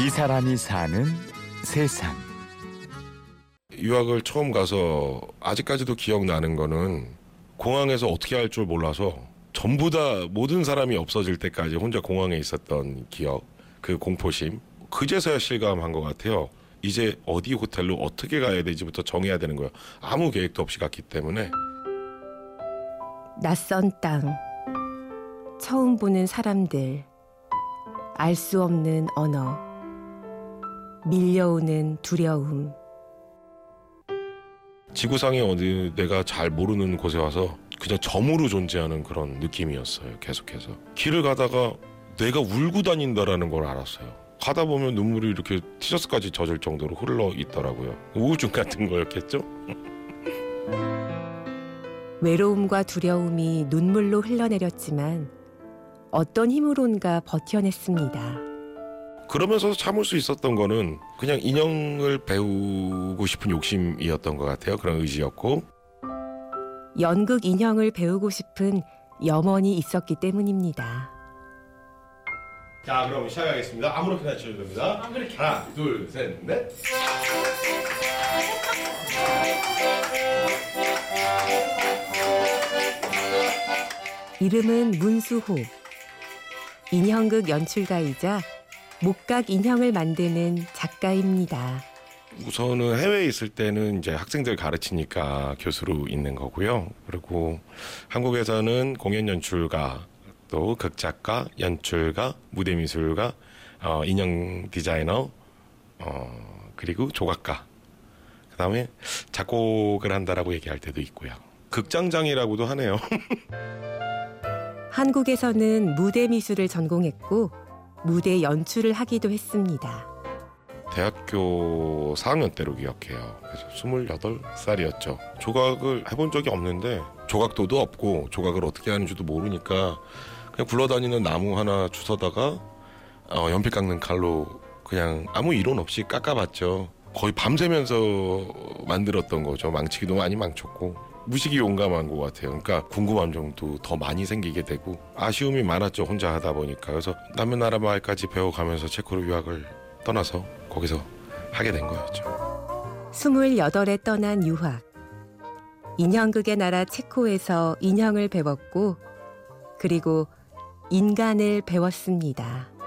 이 사람이 사는 세상. 유학을 처음 가서 아직까지도 기억나는 거는 공항에서 어떻게 할 줄 몰라서 전부 다 모든 사람이 없어질 때까지 혼자 공항에 있었던 기억, 그 공포심. 그제서야 실감한 것 같아요. 이제 어디 호텔로 어떻게 가야 되지부터 정해야 되는 거예요. 아무 계획도 없이 갔기 때문에. 낯선 땅, 처음 보는 사람들, 알 수 없는 언어, 밀려오는 두려움. 지구상에 어디 내가 잘 모르는 곳에 와서 그냥 점으로 존재하는 그런 느낌이었어요. 계속해서 길을 가다가 내가 울고 다닌다라는 걸 알았어요. 가다 보면 눈물이 이렇게 티셔츠까지 젖을 정도로 흘러 있더라고요. 우울증 같은 거였겠죠? 외로움과 두려움이 눈물로 흘러내렸지만 어떤 힘으론가 버텨냈습니다. 그러면서 참을 수 있었던 거는 그냥 인형을 배우고 싶은 욕심이었던 것 같아요. 그런 의지였고 연극 인형을 배우고 싶은 염원이 있었기 때문입니다. 자, 그럼 시작하겠습니다. 아무렇게나 치셔도 됩니다. 하나, 둘, 셋, 넷. 이름은 문수호. 인형극 연출가이자 목각 인형을 만드는 작가입니다. 우선은 해외에 있을 때는 이제 학생들 가르치니까 교수로 있는 거고요. 그리고 한국에서는 공연 연출가, 또 극작가, 연출가, 무대 미술가, 어, 인형 디자이너, 어, 그리고 조각가. 그다음에 작곡을 한다라고 얘기할 때도 있고요. 극장장이라고도 하네요. 한국에서는 무대 미술을 전공했고 무대 연출을 하기도 했습니다. 대학교 4학년 때로 기억해요. 그래서 28살이었죠. 조각을 해본 적이 없는데 조각도도 없고 조각을 어떻게 하는지도 모르니까 그냥 굴러다니는 나무 하나 주워다가 어, 연필 깎는 칼로 그냥 아무 이론 없이 깎아봤죠. 거의 밤새면서 만들었던 거죠. 망치기도 많이 망쳤고 무식이 용감한 것 같아요. 그러니까 궁금한 점도 더 많이 생기게 되고 아쉬움이 많았죠. 혼자 하다 보니까 그래서 남의 나라 말까지 배워가면서 체코로 유학을 떠나서 거기서 하게 된 거였죠. 28에 떠난 유학. 인형극의 나라 체코에서 인형을 배웠고 그리고 인간을 배웠습니다.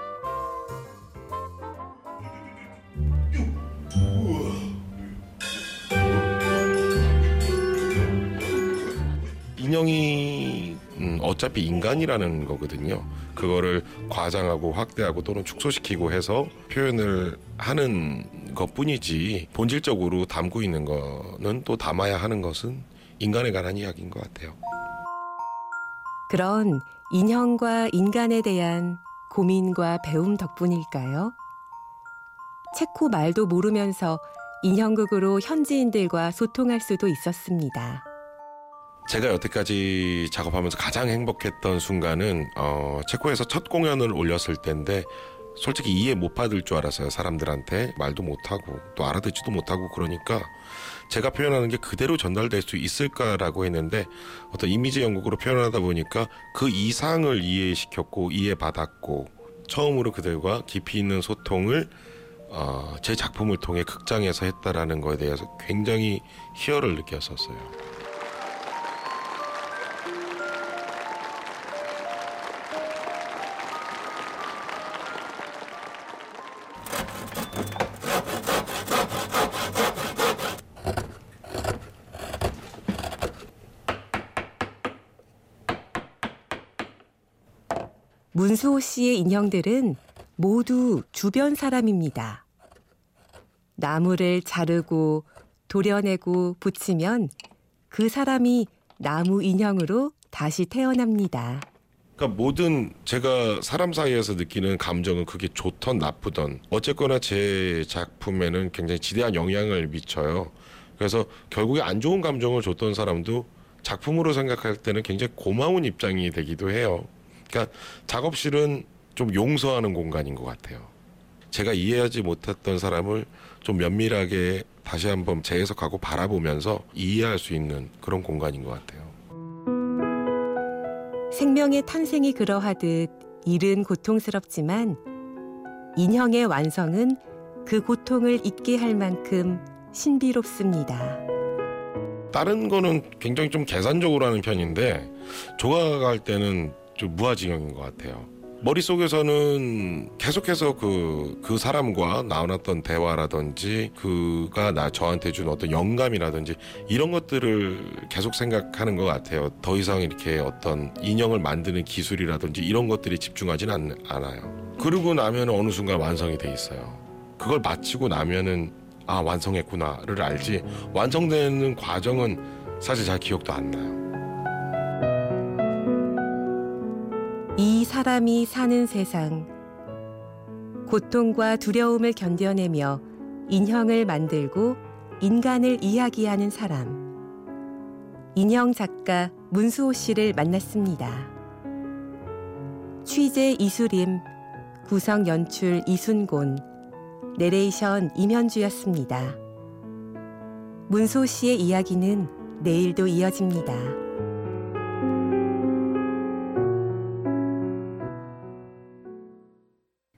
인형이 음, 어차피 인간이라는 거거든요. 그거를 과장하고 확대하고 또는 축소시키고 해서 표현을 하는 것 뿐이지 본질적으로 담고 있는 거는 또 담아야 하는 것은 인간에 관한 이야기인 것 같아요. 그런 인형과 인간에 대한 고민과 배움 덕분일까요? 체코 말도 모르면서 인형극으로 현지인들과 소통할 수도 있었습니다. 제가 여태까지 작업하면서 가장 행복했던 순간은 어, 체코에서 첫 공연을 올렸을 때인데 솔직히 이해 못 받을 줄 알았어요. 사람들한테 말도 못하고 또 알아듣지도 못하고 그러니까 제가 표현하는 게 그대로 전달될 수 있을까라고 했는데 어떤 이미지 연극으로 표현하다 보니까 그 이상을 이해시켰고 이해받았고 처음으로 그들과 깊이 있는 소통을 어, 제 작품을 통해 극장에서 했다라는 거에 대해서 굉장히 희열을 느꼈었어요. 문수호 씨의 인형들은 모두 주변 사람입니다. 나무를 자르고 도려내고 붙이면 그 사람이 나무 인형으로 다시 태어납니다. 그러니까 모든 제가 사람 사이에서 느끼는 감정은 그게 좋던 나쁘던 어쨌거나 제 작품에는 굉장히 지대한 영향을 미쳐요. 그래서 결국에 안 좋은 감정을 줬던 사람도 작품으로 생각할 때는 굉장히 고마운 입장이 되기도 해요. 그러니까 작업실은 좀 용서하는 공간인 것 같아요. 제가 이해하지 못했던 사람을 좀 면밀하게 다시 한번 재해석하고 바라보면서 이해할 수 있는 그런 공간인 것 같아요. 생명의 탄생이 그러하듯 일은 고통스럽지만 인형의 완성은 그 고통을 잊게 할 만큼 신비롭습니다. 다른 거는 굉장히 좀 계산적으로 하는 편인데 조각할 때는 좀 무아지경인 것 같아요. 머릿속에서는 계속해서 그, 그 사람과 나눴던 대화라든지 그가 나 저한테 준 어떤 영감이라든지 이런 것들을 계속 생각하는 것 같아요. 더 이상 이렇게 어떤 인형을 만드는 기술이라든지 이런 것들이 집중하진 않, 않아요. 그러고 나면 어느 순간 완성이 돼 있어요. 그걸 마치고 나면은 아, 완성했구나를 알지 완성되는 과정은 사실 잘 기억도 안 나요. 이 사람이 사는 세상. 고통과 두려움을 견뎌내며 인형을 만들고 인간을 이야기하는 사람. 인형 작가 문수호 씨를 만났습니다. 취재 이수림, 구성 연출 이순곤, 내레이션 임현주였습니다. 문소 씨의 이야기는 내일도 이어집니다.